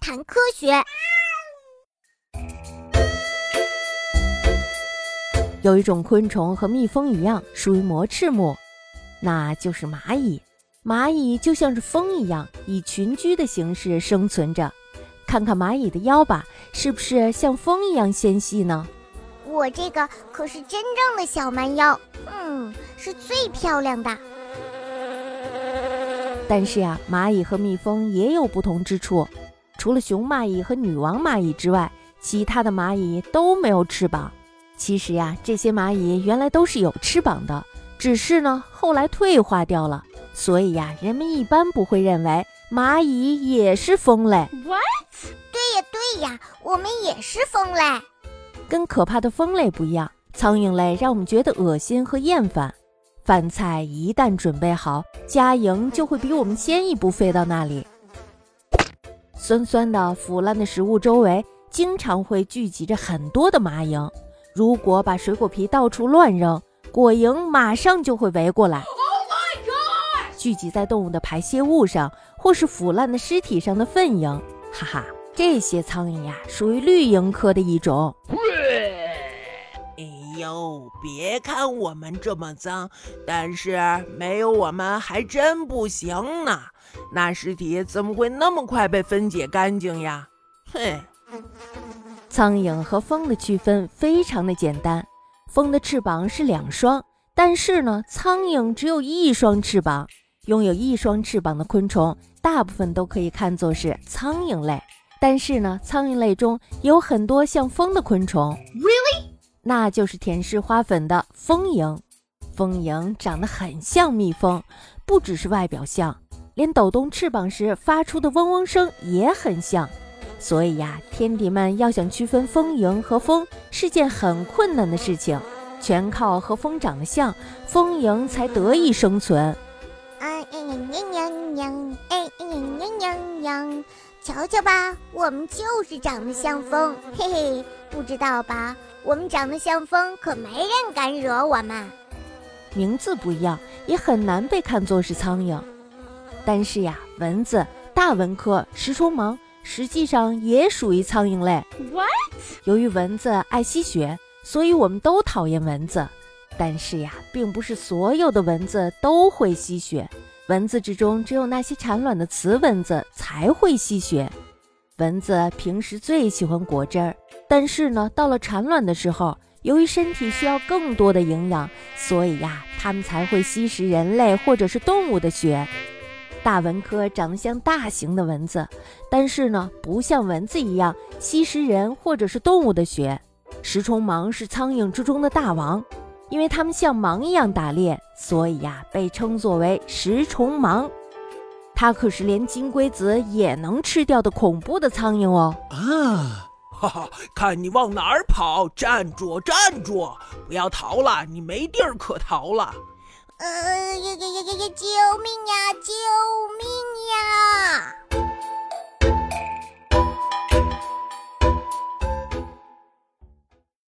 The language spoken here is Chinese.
谈科学。有一种昆虫和蜜蜂一样，属于膜翅目，那就是蚂蚁。蚂蚁就像是蜂一样，以群居的形式生存着。看看蚂蚁的腰吧，是不是像蜂一样纤细呢？我这个可是真正的小蛮腰，嗯，是最漂亮的。但是呀，蚂蚁和蜜蜂也有不同之处。除了雄蚂蚁和女王蚂蚁之外，其他的蚂蚁都没有翅膀。其实呀，这些蚂蚁原来都是有翅膀的，只是呢后来退化掉了。所以呀，人们一般不会认为蚂蚁也是蜂类。What？对呀对呀，我们也是蜂类。跟可怕的蜂类不一样，苍蝇类让我们觉得恶心和厌烦。饭菜一旦准备好，家蝇就会比我们先一步飞到那里。酸酸的、腐烂的食物周围，经常会聚集着很多的麻蝇。如果把水果皮到处乱扔，果蝇马上就会围过来，聚集在动物的排泄物上，或是腐烂的尸体上的粪蝇。哈哈，这些苍蝇呀，属于绿蝇科的一种。哎呦，别看我们这么脏，但是没有我们还真不行呢。那尸体怎么会那么快被分解干净呀？哼。苍蝇和蜂的区分非常的简单，蜂的翅膀是两双，但是呢，苍蝇只有一双翅膀。拥有一双翅膀的昆虫，大部分都可以看作是苍蝇类。但是呢，苍蝇类中有很多像风的昆虫，Really？那就是舔舐花粉的蜂蝇。蜂蝇长得很像蜜蜂，不只是外表像，连抖动翅膀时发出的嗡嗡声也很像。所以呀，天敌们要想区分蜂蝇和蜂是件很困难的事情，全靠和蜂长得像，蜂蝇才得以生存。哎呀呀呀呀！哎呀呀呀呀！瞧瞧吧，我们就是长得像蜂，嘿嘿，不知道吧？我们长得像风，可没人敢惹我们。名字不一样，也很难被看作是苍蝇。但是呀，蚊子、大蚊科、食虫蟒。实际上也属于苍蝇类。What？由于蚊子爱吸血，所以我们都讨厌蚊子。但是呀，并不是所有的蚊子都会吸血。蚊子之中，只有那些产卵的雌蚊子才会吸血。蚊子平时最喜欢果汁儿，但是呢，到了产卵的时候，由于身体需要更多的营养，所以呀，它们才会吸食人类或者是动物的血。大蚊科长得像大型的蚊子，但是呢，不像蚊子一样吸食人或者是动物的血。食虫蟒是苍蝇之中的大王，因为它们像蟒一样打猎，所以呀，被称作为食虫蟒。它可是连金龟子也能吃掉的恐怖的苍蝇哦！啊，哈哈，看你往哪儿跑！站住，站住！不要逃了，你没地儿可逃了。呃呀呀呀呀呀！救命呀！救命！